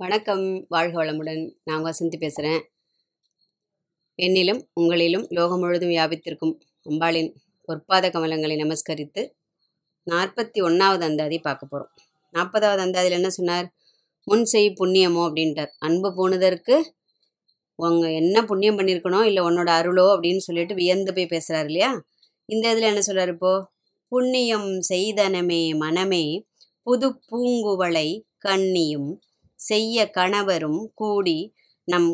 வணக்கம் வாழ்க வளமுடன். நான் வசந்தி பேசுகிறேன் என்னிலும் உங்களிலும் லோகம் முழுதும் வியாபித்திருக்கும் அம்பாளின் பொற்பாத கமலங்களை நமஸ்கரித்து நாற்பத்தி ஒன்றாவது அந்தாதி பார்க்க போகிறோம் நாற்பதாவது அந்தாதியில் என்ன சொன்னார்? முன் செய் புண்ணியமோ அப்படின்ட்டார். அன்பு போனதற்கு உங்கள் என்ன புண்ணியம் பண்ணியிருக்கணும்? இல்லை உன்னோட அருளோ? அப்படின்னு சொல்லிட்டு வியந்து போய் பேசுகிறாரு இல்லையா? இந்த இதில் என்ன சொல்கிறார் இப்போது புண்ணியம் செய்தனமே மனமே புது பூங்குவளை கண்ணியும் செய்ய கணவரும் கூடி நம்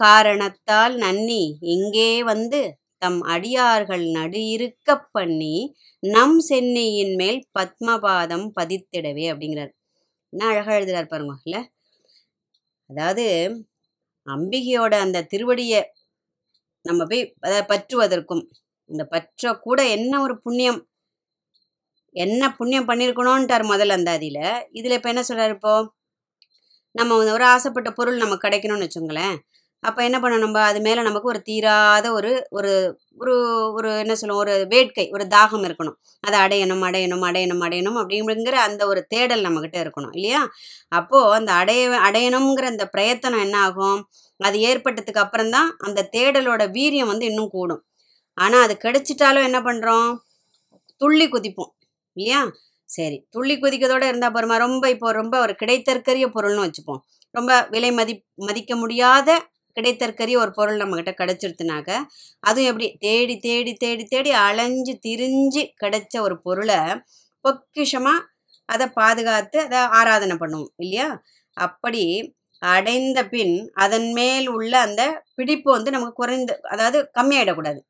காரணத்தால் நன்னி இங்கே வந்து தம் அடியார்கள் நடு இருக்கப் பண்ணி நம் சென்னியின் மேல் பத்மபாதம் பதித்திடவே அப்படிங்கிறார். என்ன அழகாக எழுதுறார் பாருங்க இல்லை? அதாவது அம்பிகையோட அந்த திருவடியை நம்ம போய் அதை பற்றுவதற்கும் இந்த பற்ற கூட என்ன ஒரு புண்ணியம் என்ன புண்ணியம் பண்ணியிருக்கணும்ன்ட்டார் முதல் அந்தாதியில். இதில் இப்போ என்ன சொல்கிறார் இப்போது நம்ம வந்து ஒரு ஆசைப்பட்ட பொருள் நமக்கு கிடைக்கணும்னு வச்சுங்களேன் அப்போ என்ன பண்ணணும் நம்ம? அது மேலே நமக்கு ஒரு தீராத ஒரு ஒரு ஒரு ஒரு என்ன சொல்லுவோம்? ஒரு வேட்கை ஒரு தாகம் இருக்கணும். அதை அடையணும் அடையணும் அடையணும் அடையணும் அப்படிங்கிற அந்த ஒரு தேடல் நம்மக்கிட்ட இருக்கணும் இல்லையா? அப்போது அந்த அடைய அடையணுங்கிற அந்த பிரயத்தனம் என்ன ஆகும் அது ஏற்பட்டதுக்கு அப்புறம்தான் அந்த தேடலோட வீரியம் வந்து இன்னும் கூடும். ஆனால் அது கிடைச்சிட்டாலும் என்ன பண்ணுறோம் துள்ளி குதிப்போம் இல்லையா? சரி. துள்ளி குதிக்கதோடு இருந்தால் போருமா ரொம்ப இப்போ ரொம்ப ஒரு கிடைத்தற்கரிய பொருள்னு வச்சுப்போம். ரொம்ப விலை மதி மதிக்க முடியாத கிடைத்தற்கரிய ஒரு பொருள் நம்மக்கிட்ட கிடைச்சிருத்துனாக்க அதுவும் எப்படி? தேடி தேடி தேடி தேடி அலைஞ்சு திரிஞ்சு கிடைச்ச ஒரு பொருளை பொக்கிஷமாக அதை பாதுகாத்து அதை ஆராதனை பண்ணுவோம் இல்லையா? அப்படி அடைந்த பின் அதன் மேல் உள்ள அந்த பிடிப்பு வந்து நமக்கு குறைந்து அதாவது கம்மியாயிடக்கூடாது.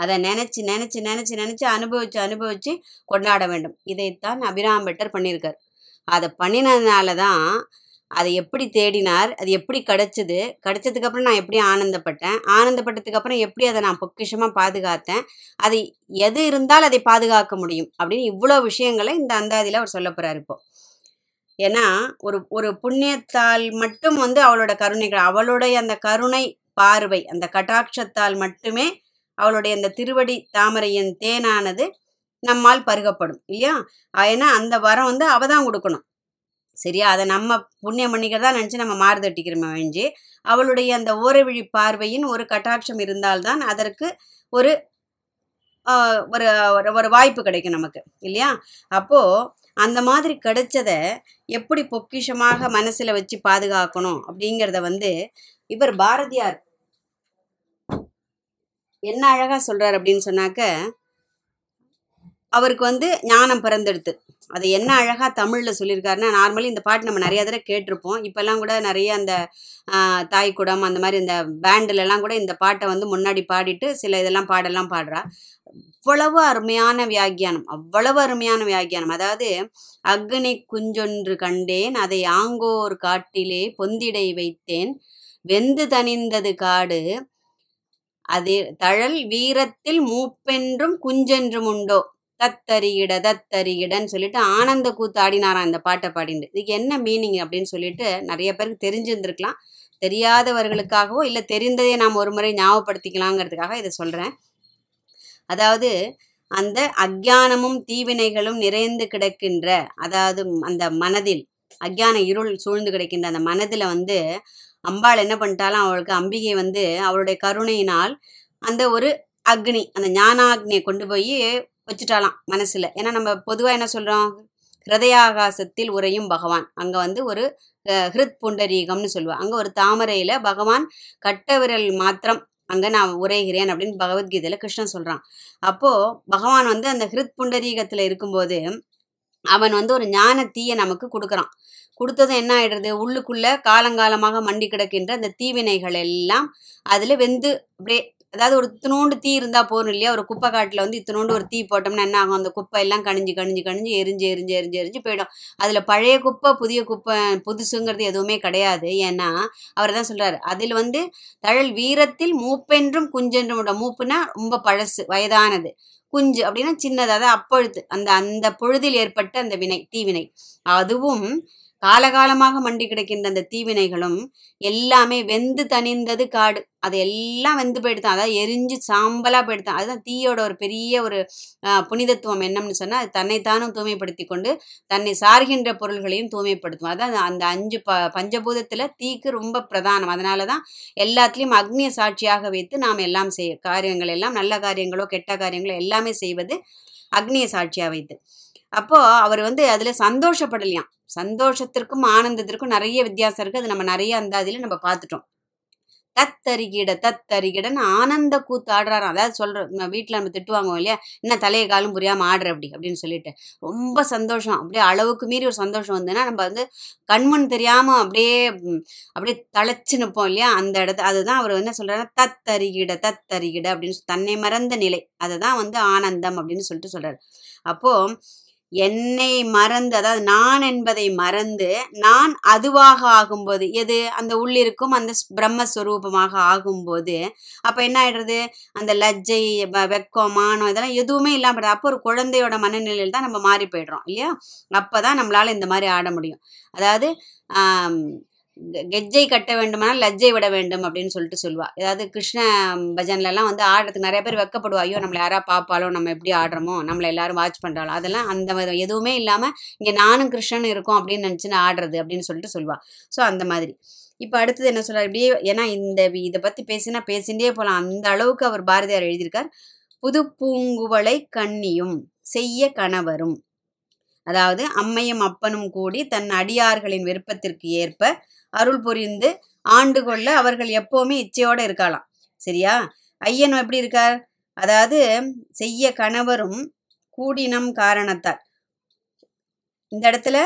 அதை நினச்சி நினச்சி நினச்சி நினச்சி அனுபவித்து அனுபவித்து கொண்டாட வேண்டும். இதைத்தான் அபிராம் பெட்டர் பண்ணியிருக்கார். அதை பண்ணினதுனால தான் அதை எப்படி தேடினார் அது எப்படி கிடச்சிது கிடச்சதுக்கப்புறம் நான் எப்படி ஆனந்தப்பட்டேன் ஆனந்தப்பட்டதுக்கப்புறம் எப்படி அதை நான் பொக்கிஷமாக பாதுகாத்தேன் அது எது இருந்தால் அதை பாதுகாக்க முடியும் அப்படின்னு இவ்வளோ விஷயங்களை இந்த அந்தாதியில் அவர் சொல்ல போகிறார் இப்போ. ஏன்னா ஒரு ஒரு புண்ணியத்தால் மட்டும் வந்து அவளோட கருணைகள் அவளுடைய அந்த கருணை பார்வை அந்த கட்டாட்சத்தால் மட்டுமே அவளுடைய அந்த திருவடி தாமரையின் தேனானது நம்மால் பருகப்படும் இல்லையா? ஏன்னா அந்த வரம் வந்து அவ தான் கொடுக்கணும். சரியா? அதை நம்ம புண்ணியம் பண்ணிக்கிறதா நினச்சி நம்ம மாறுதட்டிக்கிறோமே ஒழிஞ்சு அவளுடைய அந்த ஓரவிழி பார்வையின் ஒரு கட்டாட்சம் இருந்தால்தான் அதற்கு ஒரு ஒரு ஒரு வாய்ப்பு கிடைக்கும் நமக்கு இல்லையா? அப்போது அந்த மாதிரி கிடைச்சதை எப்படி பொக்கிஷமாக மனசில் வச்சு பாதுகாக்கணும் அப்படிங்கிறத வந்து இவர் பாரதியார் என்ன அழகாக சொல்கிறார் அப்படின்னு சொன்னாக்க அவருக்கு வந்து ஞானம் பிறந்தெடுத்து. அது என்ன அழகாக தமிழில் சொல்லியிருக்காருன்னா நார்மலி இந்த பாட்டு நம்ம நிறையா தடவை கேட்டிருப்போம். இப்போல்லாம் கூட நிறைய அந்த தாய்க்குடம் அந்த மாதிரி இந்த பேண்டுலலாம் கூட இந்த பாட்டை வந்து முன்னாடி பாடிட்டு சில இதெல்லாம் பாடெல்லாம் பாடுறா. அவ்வளவு அருமையான வியாக்கியானம் அவ்வளவு அருமையான வியாக்கியானம். அதாவது அக்னி குஞ்சொன்று கண்டேன் அதை ஆங்கோர் காட்டிலே பொந்திடை வைத்தேன். வெந்து தணிந்தது காடு அது தழல் வீரத்தில் மூப்பென்றும் குஞ்சென்றும் உண்டோ? தத்தரியிட தத்தரியிடன்னு சொல்லிட்டு ஆனந்த கூத்து ஆடினாராம் இந்த பாட்டை பாடிண்டு. இதுக்கு என்ன மீனிங் அப்படின்னு சொல்லிட்டு நிறைய பேருக்கு தெரிஞ்சிருந்துருக்கலாம். தெரியாதவர்களுக்காகவோ இல்லை தெரிந்ததே நாம் ஒரு முறை ஞாபகப்படுத்திக்கலாங்கிறதுக்காக இதை சொல்கிறேன் அதாவது அந்த அக்ஞானமும் தீவினைகளும் நிறைந்து கிடக்கின்ற அதாவது அந்த மனதில் அக்ஞான இருள் சூழ்ந்து கிடக்கின்ற அந்த மனதில் வந்து அம்பாள் என்ன பண்ணிட்டாலும் அவளுக்கு அம்பிகை வந்து அவளுடைய கருணையினால் அந்த ஒரு அக்னி அந்த ஞானாக்னியை கொண்டு போய் வச்சுட்டாலாம் மனசில். ஏன்னா நம்ம பொதுவாக என்ன சொல்கிறோம் ஹிருதயாகாசத்தில் உரையும் பகவான். அங்கே வந்து ஒரு ஹிருத் புண்டரீகம்னு சொல்லுவாள் அங்கே ஒரு தாமரையில் பகவான் கட்ட விரல் மாத்திரம் அங்கே நான் உரைகிறேன் அப்படின்னு பகவத்கீதையில் கிருஷ்ணன் சொல்கிறான் அப்போது பகவான் வந்து அந்த ஹிருத் புண்டரீகத்தில் இருக்கும்போது அவன் வந்து ஒரு ஞான தீயை நமக்கு கொடுக்குறான். கொடுத்ததும் என்ன ஆயிடுறது? உள்ளுக்குள்ளே காலங்காலமாக மண்டி கிடக்கின்ற அந்த தீவினைகள் எல்லாம் அதில் வெந்து அப்படியே அதாவது ஒரு இத்தினோண்டு தீ இருந்தால் போதும் இல்லையா? ஒரு குப்பை காட்டில் வந்து இத்தினோண்டு ஒரு தீ போட்டோம்னா என்ன ஆகும்? அந்த குப்பை எல்லாம் கணிஞ்சு கணிஞ்சு கணிஞ்சு எரிஞ்சு எரிஞ்சு எரிஞ்சு எரிஞ்சு போயிடும். அதில் பழைய குப்பை புதிய குப்பை புதுசுங்கிறது எதுவுமே கிடையாது. ஏன்னா அவர் தான் சொல்கிறார் அதில் வந்து தழல் வீரத்தில் மூப்பென்றும் குஞ்சென்றும் மூப்புனா ரொம்ப பழசு வயதானது. குஞ்சு அப்படின்னா சின்னதாக அப்பொழுது அந்த அந்த பொழுதில் ஏற்பட்ட அந்த வினை தீவினை அதுவும் காலகாலமாக மண்டி கிடக்கின்ற அந்த தீவினைகளும் எல்லாமே வெந்து தணிந்தது காடு. அது எல்லாம் வெந்து போயிடுதான். அதாவது எரிஞ்சு சாம்பலாக போயிடுதான். அதுதான் தீயோட ஒரு பெரிய ஒரு புனிதத்துவம் என்னம்னு சொன்னால் அது தன்னைத்தானும் தூய்மைப்படுத்தி கொண்டு தன்னை சார்கின்ற பொருள்களையும் தூய்மைப்படுத்தும். அதான் அந்த- அஞ்சு ப பஞ்சபூதத்தில் தீக்கு ரொம்ப பிரதானம். அதனால தான் எல்லாத்துலேயும் அக்னிய சாட்சியாக வைத்து நாம் எல்லாம் செய்ய காரியங்கள் எல்லாம் நல்ல காரியங்களோ கெட்ட காரியங்களோ எல்லாமே செய்வது அக்னிய சாட்சியாக வைத்து. அப்போ அவர் வந்து அதில் சந்தோஷப்படலையாம். சந்தோஷத்திற்கும் ஆனந்தத்திற்கும் நிறைய வித்தியாசம் இருக்குது அது நம்ம நிறைய அந்த அதில் நம்ம பார்த்துட்டோம். தத்தரிகிட தத்தரிகிடன்னு ஆனந்த கூத்து ஆடுறாராம். அதாவது சொல்கிறோம் வீட்டில் நம்ம திட்டுவாங்க இல்லையா? என்ன தலையை காலும் புரியாமல் ஆடுற அப்படி அப்படின்னு சொல்லிட்டு. ரொம்ப சந்தோஷம். அப்படியே அளவுக்கு மீறி ஒரு சந்தோஷம் வந்ததுன்னா நம்ம வந்து கண்மண் தெரியாமல் அப்படியே அப்படியே தழைச்சு நிற்போம் இல்லையா? அந்த இடத்து அதுதான் அவர் என்ன சொல்கிறாரு தத்தரிகிட தத்தரிகிட அப்படின்னு சொல்லி தன்னை மறந்த நிலை. அதுதான் வந்து ஆனந்தம் அப்படின்னு சொல்லிட்டு சொல்கிறார் அப்போது என்னை மறந்து அதாவது நான் என்பதை மறந்து நான் அதுவாக ஆகும்போது எது? அந்த உள்ளிருக்கும் அந்த ஸ்- பிரம்மஸ்வரூபமாக ஆகும்போது அப்போ என்ன ஆயிடுறது? அந்த லஜ்ஜை வ- வெக்கம் மானம் இதெல்லாம் எதுவுமே இல்லாமல் அப்போ ஒரு குழந்தையோட மனநிலையில் தான் நம்ம மாறி போயிடுறோம் இல்லையா? அப்போ தான் நம்மளால் இந்த மாதிரி ஆட முடியும். அதாவது கெஜ்ஜை கட்ட வேண்டுமானால் லஜ்ஜை விட வேண்டும் அப்படின்னு சொல்லிட்டு சொல்லுவா. ஏதாவது கிருஷ்ண பஜன்லலாம் வந்து ஆடுறதுக்கு நிறைய பேர் வெக்கப்படுவா ஐயோ நம்மளை யாராவது பார்ப்பாலோ நம்ம எப்படி ஆடுறோமோ நம்மளை எல்லாரும் வாட்ச் பண்ணுறாளோ அதெல்லாம் அந்த வித- எதுவுமே இல்லாமல் இங்கே நானும் கிருஷ்ணன் இருக்கோம் அப்படின்னு நினச்சின்னு ஆடுறது அப்படின்னு சொல்லிட்டு சொல்லுவா. ஸோ அந்த மாதிரி. இப்போ அடுத்தது என்ன சொல்கிறார் இப்படியே ஏன்னா இந்த இதை பற்றி பேசினா பேசிகிட்டே போகலாம் அந்த அளவுக்கு அவர் பாரதியார் எழுதியிருக்கார். புது பூங்குவளை கண்ணியும் செய்ய கணவரும் அதாவது அம்மையும் அப்பனும் கூடி தன் அடியார்களின் விருப்பத்திற்கு ஏற்ப அருள் புரிந்து ஆண்டு கொள்ள அவர்கள் எப்போவுமே இச்சையோடு இருக்கலாம். சரியா? ஐயன் எப்படி இருக்கார்? அதாவது செய்ய கணவரும் கூடினம் காரணத்தால். இந்த இடத்துல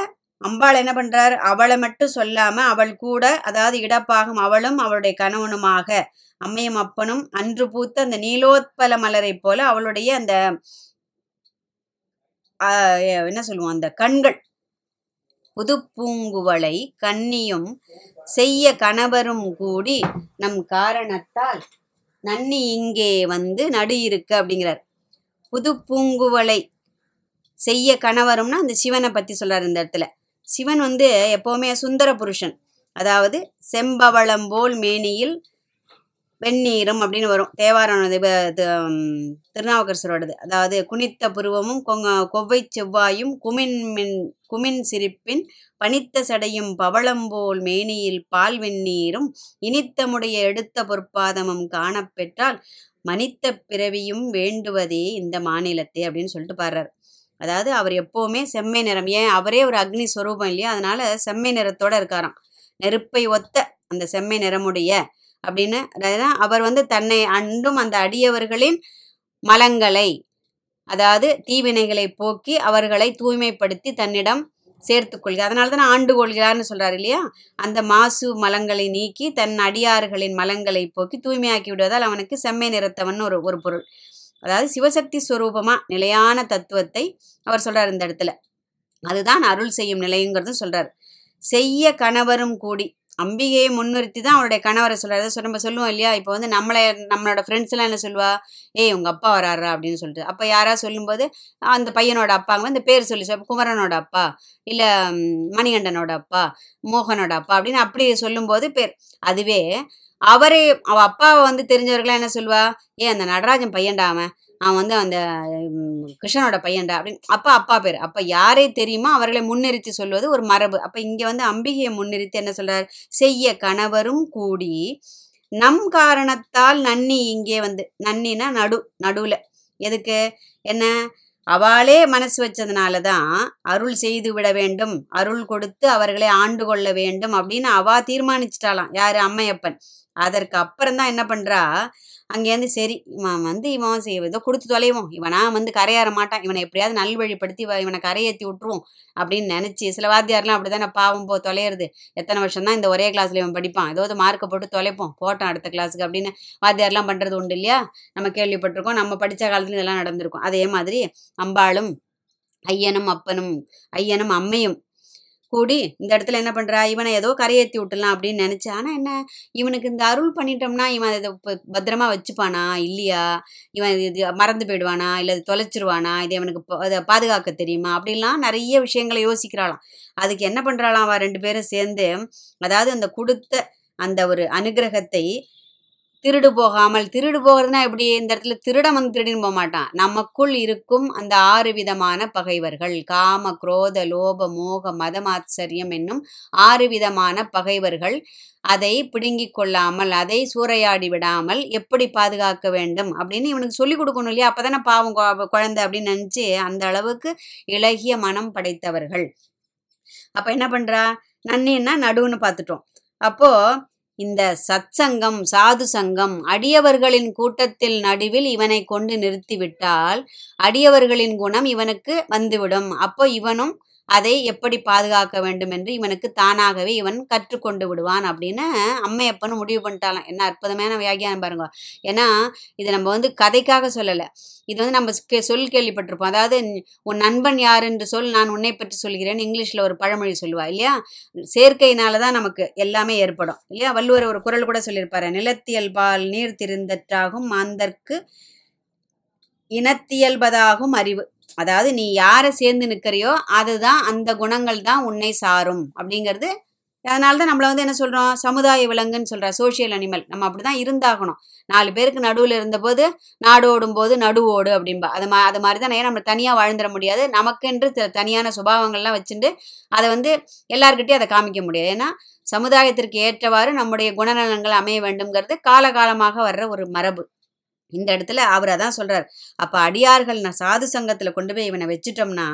அம்பாள் என்ன பண்றார்? அவளை மட்டும் சொல்லாம அவள் கூட அதாவது இடப்பாகும் அவளும் அவளுடைய கணவனுமாக அம்மையும் அப்பனும் அன்று பூத்த அந்த நீலோத்பல மலரை போல அவளுடைய அந்த என்ன சொல்லுவோம்? அந்த கண்கள். புது பூங்குவளை கன்னியும் செய்ய கணவரும் கூடி நம் காரணத்தால் நன்னி இங்கே வந்து நடு இருக்க அப்படிங்கிறார். புது பூங்குவளை செய்ய கணவரும்னா அந்த சிவனை பற்றி சொல்றாரு இந்த இடத்துல. சிவன் வந்து எப்போவுமே சுந்தர புருஷன். அதாவது செம்பவளம் போல் மேனியில் வெந்நீரும் அப்படின்னு வரும். தேவாரம் இது, திருநாவுக்கரசரோடது. அதாவது குனித்த புருவமும் கொங்க கொவ்வை செவ்வாயும் குமின் மின் குமின் சிரிப்பின் பனித்த சடையும் பவளம்போல் மேனியில் பால் வெந்நீரும் இனித்தமுடைய எடுத்த பொற்பாதமும் காணப்பெற்றால் மனித்த பிறவியும் வேண்டுவதே இந்த மாநிலத்தை அப்படின்னு சொல்லிட்டு பாடுறார். அதாவது அவர் எப்போவுமே செம்மை நிறம். ஏன்? அவரே ஒரு அக்னி ஸ்வரூபம் இல்லையா? அதனால செம்மை நிறத்தோட இருக்காராம். நெருப்பை ஒத்த அந்த செம்மை நிறமுடைய அப்படின்னு. அவர் வந்து தன்னை அண்டும் அந்த அடியவர்களின் மலங்களை அதாவது தீவினைகளை போக்கி அவர்களை தூய்மைப்படுத்தி தன்னிடம் சேர்த்து கொள்கிறார். அதனால தான் ஆண்டு கொள்கிறார்னு சொல்கிறார் இல்லையா? அந்த மாசு மலங்களை நீக்கி தன் அடியார்களின் மலங்களை போக்கி தூய்மையாக்கி விடுவதால் அவனுக்கு செம்மை நிறத்தவன் ஒரு ஒரு பொருள். அதாவது சிவசக்தி ஸ்வரூபமாக நிலையான தத்துவத்தை அவர் சொல்கிறார் இந்த இடத்துல. அதுதான் அருள் செய்யும் நிலைங்கிறது சொல்கிறார் செய்ய கணவரும் கூடி அம்பிகையை முன்னிறுத்தி தான் அவருடைய கணவரை சொல்றாரு. அதாவது நம்ம சொல்லுவோம் இல்லையா? இப்போ வந்து நம்மளை நம்மளோட ஃப்ரெண்ட்ஸ் எல்லாம் என்ன சொல்லுவா? ஏய் உங்கள் அப்பா வராரா அப்படின்னு சொல்லிட்டு. அப்போ யாராவது சொல்லும்போது அந்த பையனோட அப்பாங்க வந்து பேர் சொல்லி சொல் குமரனோட அப்பா இல்லை மணிகண்டனோட அப்பா மோகனோட அப்பா அப்படின்னு அப்படி சொல்லும்போது பேர். அதுவே அவரே அவள் அப்பாவை வந்து தெரிஞ்சவர்களாம் என்ன சொல்லுவா? ஏ அந்த நடராஜன் பையன்டா அவன். அவன் வந்து அந்த கிருஷ்ணனோட பையன்டா அப்படின்னு அப்பா அப்பா பேர். அப்ப யாரே தெரியுமோ அவர்களை முன்னிறுத்தி சொல்வது ஒரு மரபு. அப்ப இங்கே வந்து அம்பிகையை முன்னிறுத்தி என்ன சொல்கிறார் செய்ய கணவரும் கூடி நம் காரணத்தால் நன்னி இங்கே வந்து நன்னினா நடு நடுவுல. எதுக்கு? என்ன? அவளே மனசு வச்சதுனால தான் அருள் செய்து விட வேண்டும் அருள் கொடுத்து அவர்களை ஆண்டு கொள்ள வேண்டும் அப்படின்னு அவா தீர்மானிச்சிட்டாளாம். யாரு? அம்மையப்பன். அதற்கு அப்புறம் தான் என்ன பண்றா? அங்கேருந்து சரி இவன் வந்து இவன் செய் ஏதோ கொடுத்து தொலைவோம். இவனா வந்து கரையேற மாட்டான். இவனை எப்படியாவது நல்வழிப்படுத்தி இவனை கரையேற்றி விட்டுருவோம் அப்படின்னு நினச்சி சில வாத்தியார்லாம் அப்படி தானே பாவம் போ தொலையிறது. எத்தனை வருஷம் தான் இந்த ஒரே கிளாஸில் இவன் படிப்பான். ஏதாவது மார்க்கை போட்டு தொலைப்போம். போட்டோம் அடுத்த கிளாஸுக்கு அப்படின்னு வாத்தியார்லாம் பண்ணுறது உண்டு இல்லையா? நம்ம கேள்விப்பட்டிருக்கோம். நம்ம படித்த காலத்துல இதெல்லாம் நடந்திருக்கும். அதே மாதிரி அம்பாளும் ஐயனும் அப்பனும் ஐயனும் அம்மையும் கூடி இந்த இடத்துல என்ன பண்ணுறா இவனை ஏதோ கரையேற்றி விட்டுலாம் அப்படின்னு நினைச்சு. ஆனால் என்ன? இவனுக்கு இந்த அருள் பண்ணிட்டோம்னா இவன் இதை பத்திரமா வச்சுப்பானா? இல்லையா? இவன் இது மறந்து போயிடுவானா? இல்லை தொலைச்சிருவானா? இது இவனுக்கு அதை பாதுகாக்க தெரியுமா? அப்படிலாம் நிறைய விஷயங்களை யோசிக்கிறாளாம். அதுக்கு என்ன பண்ணுறாளாம் அவன் ரெண்டு பேரும் சேர்ந்து? அதாவது அந்த கொடுத்த அந்த ஒரு அனுகிரகத்தை திருடு போகாமல் திருடு போகிறதுனா எப்படி? இந்த இடத்துல திருடம் வந்து திருடின்னு போக மாட்டான். நமக்குள் இருக்கும் அந்த ஆறு விதமான பகைவர்கள். காம குரோத லோப மோக மதமாச்சரியம் என்னும் ஆறு விதமான பகைவர்கள். அதை பிடுங்கிக் கொள்ளாமல் அதை சூறையாடி விடாமல் எப்படி பாதுகாக்க வேண்டும் அப்படின்னு இவனுக்கு சொல்லிக் கொடுக்கணும் இல்லையா? அப்பதானே பாவம் குழந்தை அப்படின்னு நினைச்சு அந்த அளவுக்கு இளகிய மனம் படைத்தவர்கள். அப்ப என்ன பண்றா? நன்னின்னா நடுவுன்னு பார்த்துட்டோம். அப்போ இந்த சத்சங்கம் சாது சங்கம் அடியவர்களின் கூட்டத்தில் நடுவில் இவனை கொண்டு நிறுத்திவிட்டால் அடியவர்களின் குணம் இவனுக்கு வந்துவிடும். அப்போ இவனும் அதை எப்படி பாதுகாக்க வேண்டும் என்று இவனுக்கு தானாகவே இவன் கற்றுக்கொண்டு விடுவான் அப்படின்னு அம்மையப்பன்னு முடிவு பண்ணிட்டாலாம். என்ன அற்புதமான வியாகியானம் பாருங்க. ஏன்னா இது நம்ம வந்து கதைக்காக சொல்லலை. இது வந்து நம்ம கே- சொல் கேள்விப்பட்டிருப்போம். அதாவது உன் நண்பன் யார் என்று சொல் நான் உன்னை பற்றி சொல்கிறேன். இங்கிலீஷில் ஒரு பழமொழி சொல்லுவா இல்லையா? சேர்க்கையினால தான் நமக்கு எல்லாமே ஏற்படும் இல்லையா? வள்ளுவர் ஒரு குரல் கூட சொல்லியிருப்பாரு நிலத்தியல் பால் நீர் திருந்தற்றாகும் அந்தற்கு இனத்தியல்பதாகும் அறிவு. அதாவது நீ யாரை சேர்ந்து நிற்கிறியோ அதுதான் அந்த குணங்கள் தான் உன்னை சாரும் அப்படிங்கிறது. அதனால தான் நம்மளை வந்து என்ன சொல்கிறோம் சமுதாய விலங்குன்னு சொல்கிற சோஷியல் அனிமல் நம்ம அப்படி தான் இருந்தாகணும். நாலு பேருக்கு நடுவில் இருந்தபோது நாடு ஓடும் போது நடுவோடு அப்படிம்பா. அது மா அது மாதிரி தான் ஏன் நம்ம தனியாக வாழ்ந்துட முடியாது. நமக்கென்று த- தனியான சுபாவங்கள்லாம் வச்சுட்டு அதை வந்து எல்லாருக்கிட்டையும் அதை காமிக்க முடியாது. ஏன்னா சமுதாயத்திற்கு ஏற்றவாறு நம்முடைய குணநலன்கள் அமைய வேண்டும்ங்கிறது காலகாலமாக வர்ற ஒரு மரபு. இந்த இடத்துல அவர் அதான் சொல்கிறார் அப்போ அடியார்கள் நான் சாது சங்கத்தில் கொண்டு போய் இவனை வச்சுட்டோம்னா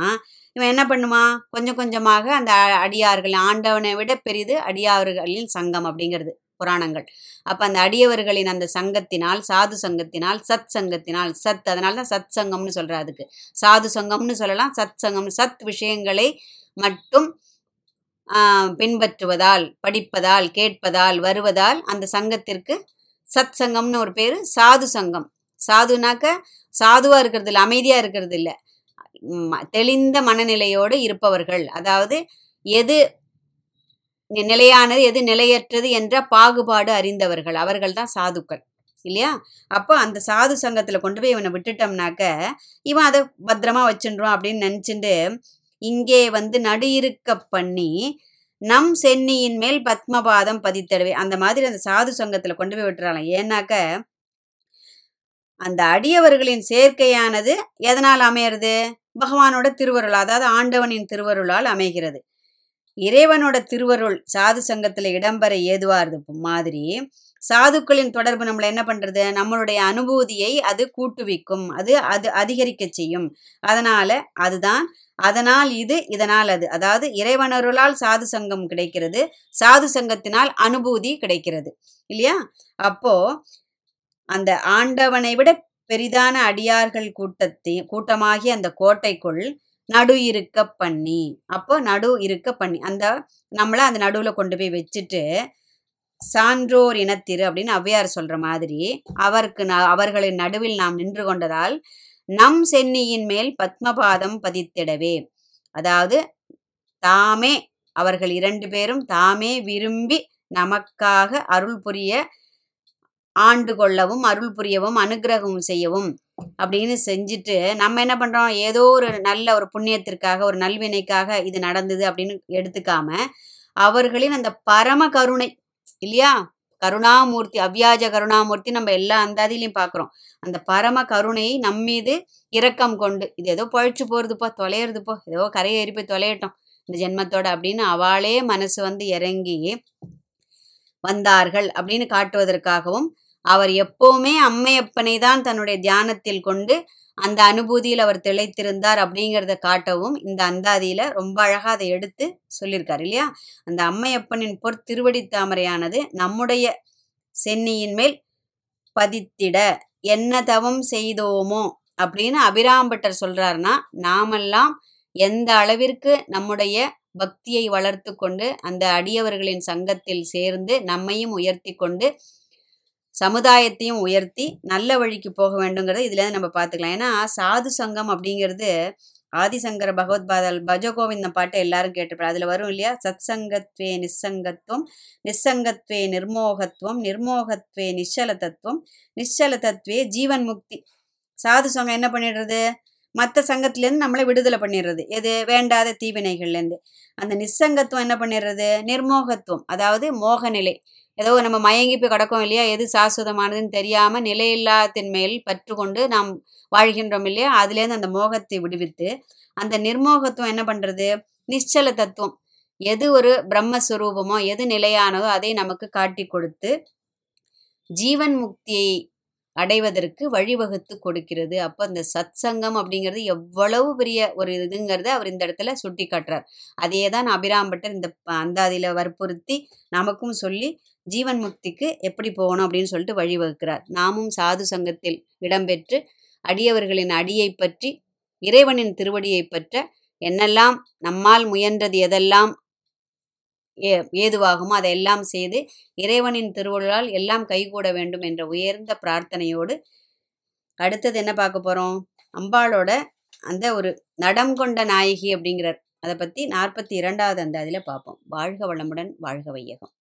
இவன் என்ன பண்ணுமா கொஞ்சம் கொஞ்சமாக அந்த அடியார்கள் ஆண்டவனை விட பெரிது அடியார்களின் சங்கம் அப்படிங்கிறது புராணங்கள். அப்போ அந்த அடியவர்களின் அந்த சங்கத்தினால் சாது சங்கத்தினால் சத் சங்கத்தினால் சத் அதனால தான் சத் சங்கம்னு சொல்கிறா அதுக்கு. சாது சங்கம்னு சொல்லலாம் சத் சங்கம் சத் விஷயங்களை மட்டும் பின்பற்றுவதால் படிப்பதால் கேட்பதால் வருவதால் அந்த சங்கத்திற்கு சத் சங்கம்னு ஒரு பேர் சாது சங்கம். சாதுனாக்க சாதுவாக இருக்கிறது இல்லை அமைதியாக இருக்கிறது இல்லை ம- தெளிந்த மனநிலையோடு இருப்பவர்கள். அதாவது எது நிலையானது எது நிலையற்றது என்ற பாகுபாடு அறிந்தவர்கள். அவர்கள் தான் சாதுக்கள். இல்லையா? அப்போ அந்த சாது சங்கத்தில் கொண்டு போய் இவனை விட்டுட்டோம்னாக்க இவன் அதை பத்திரமா வச்சுடுவான் அப்படின்னு நினச்சிட்டு இங்கே வந்து நடு இருக்க பண்ணி நம் சென்னியின் மேல் பத்மபாதம் பதித்தடவே. அந்த மாதிரி அந்த சாது சங்கத்துல கொண்டு போய் விட்டுறாங்க ஏன்னாக்க அந்த அடியவர்களின் சேர்க்கையானது எதனால் அமையிறது? பகவானோட திருவருள் அதாவது ஆண்டவனின் திருவருளால் அமைகிறது. இறைவனோட திருவருள் சாது சங்கத்துல இடம்பெற ஏதுவாருது மாதிரி சாதுக்களின் தொடர்பு நம்மளை என்ன பண்றது? நம்மளுடைய அனுபூதியை அது கூட்டுவிக்கும் அது அது அதிகரிக்க செய்யும். அதனால அதுதான் அதனால் இது இதனால் அது. அதாவது இறைவனருளால் சாது சங்கம் கிடைக்கிறது சாது சங்கத்தினால் அனுபூதி கிடைக்கிறது. இல்லையா? அப்போ அந்த ஆண்டவனை விட பெரிதான அடியார்கள் கூட்டத்தை கூட்டமாகி அந்த கோட்டைக்குள் நடு இருக்க பண்ணி அப்போ நடு இருக்க பண்ணி அந்த நம்மளை அந்த நடுவில் கொண்டு போய் வச்சுட்டு சான்றோர் இனத்திரு அப்படின்னு ஔவையார் சொல்ற மாதிரி அவருக்கு நான் அவர்களின் நடுவில் நாம் நின்று கொண்டதால் நம் சென்னியின் மேல் பத்மபாதம் பதித்திடவே. அதாவது தாமே அவர்கள் இரண்டு பேரும் தாமே விரும்பி நமக்காக அருள் புரிய ஆண்டு கொள்ளவும் அருள் புரியவும் அனுக்கிரகம் செய்யவும் அப்படின்னு செஞ்சுட்டு நம்ம என்ன பண்றோம்? ஏதோ ஒரு நல்ல ஒரு புண்ணியத்திற்காக ஒரு நல்வினைக்காக இது நடந்தது அப்படின்னு எடுத்துக்காம அவர்களின் அந்த பரம கருணை இல்லையா? கருணாமூர்த்தி அவ்யாஜ கருணாமூர்த்தி நம்ம எல்லா அந்தாதிலையும் பார்க்குறோம் அந்த பரம கருணையை நம்மீது இரக்கம் கொண்டு இது ஏதோ பழிச்சு போறதுப்பா தொலையிறதுப்போ ஏதோ கரையேறி போய் தொலையட்டும் இந்த ஜென்மத்தோட அப்படின்னு அவளே மனசு வந்து இறங்கி வந்தார்கள் அப்படின்னு காட்டுவதற்காகவும் அவர் எப்பவுமே அம்மையப்பனை தான் தன்னுடைய தியானத்தில் கொண்டு அந்த அனுபூதியில் அவர் திளைத்திருந்தார் அப்படிங்கிறத காட்டவும் இந்த அந்தாதியில ரொம்ப அழகா அதை எடுத்து சொல்லியிருக்காரு இல்லையா? அந்த அம்மையப்பனின் பொற் திருவடி தாமரையானது நம்முடைய சென்னியின் மேல் பதித்திட என்ன தவம் செய்தோமோ அப்படின்னு அபிராம்பட்டர் சொல்றாருன்னா நாமெல்லாம் எந்த அளவிற்கு நம்முடைய பக்தியை வளர்த்து கொண்டு அந்த அடியவர்களின் சங்கத்தில் சேர்ந்து நம்மையும் உயர்த்தி கொண்டு சமுதாயத்தையும் உயர்த்தி நல்ல வழிக்கு போக வேண்டுங்கிறத இதுலேருந்து நம்ம பார்த்துக்கலாம் ஏன்னா சாது சங்கம் அப்படிங்கிறது ஆதிசங்கர பகவத்பாதல் பஜகோவிந்தம் பாட்டு எல்லாரும் கேட்டிருப்பாரு அதில் வரும் இல்லையா? சத் சங்கத்வே நிஸ்ஸங்கத்துவம் நிஸ்ஸங்கத்வே நிர்மோகத்துவம் நிர்மோகத்வே நிச்சல தத்துவம் நிச்சல தத்துவே ஜீவன் முக்தி. சாது சங்கம் என்ன பண்ணிடுறது? மற்ற சங்கத்துலேருந்து நம்மளை விடுதலை பண்ணிடுறது. எது? வேண்டாத தீவினைகள்லேருந்து. அந்த நிஸ்ஸங்கத்துவம் என்ன பண்ணிடுறது? நிர்மோகத்துவம் அதாவது மோகநிலை. ஏதோ நம்ம மயங்கி போய் கிடக்கோம் இல்லையா? எது சாஸ்வதமானதுன்னு தெரியாமல் நிலையில்லாத்தின் மேல் பற்று கொண்டு நாம் வாழ்கின்றோம் இல்லையா? அதுலேருந்து அந்த மோகத்தை விடுவித்து அந்த நிர்மோகத்துவம் என்ன பண்ணுறது நிச்சல தத்துவம். எது ஒரு பிரம்மஸ்வரூபமோ எது நிலையானதோ அதை நமக்கு காட்டி கொடுத்து ஜீவன் முக்தியை அடைவதற்கு வழிவகுத்து கொடுக்கிறது. அப்போ இந்த சத் சங்கம் அப்படிங்கிறது எவ்வளவு பெரிய ஒரு இதுங்கிறத அவர் இந்த இடத்துல சுட்டி காட்டுறார் அதே தான் அபிராம்பட்டர் இந்த ப- அந்தாதியில வற்புறுத்தி நமக்கும் சொல்லி ஜீவன் முக்திக்கு எப்படி போகணும் அப்படின்னு சொல்லிட்டு வழிவகுக்கிறார் நாமும் சாது சங்கத்தில் இடம்பெற்று அடியவர்களின் அடியை பற்றி இறைவனின் திருவடியை பற்ற என்னெல்லாம் நம்மால் முயன்றது எதெல்லாம் ஏ ஏதுவாகுமோ அதையெல்லாம் செய்து இறைவனின் திருவள்ளால் எல்லாம் கைகூட வேண்டும் என்ற உயர்ந்த பிரார்த்தனையோடு அடுத்தது என்ன பார்க்க போகிறோம் அம்பாளோட அந்த ஒரு நடம் கொண்ட நாயகி அப்படிங்கிறார். அதை பற்றி நாற்பத்தி இரண்டாவது அந்த அதில் பார்ப்போம். வாழ்க வளமுடன் வாழ்க வையகம்.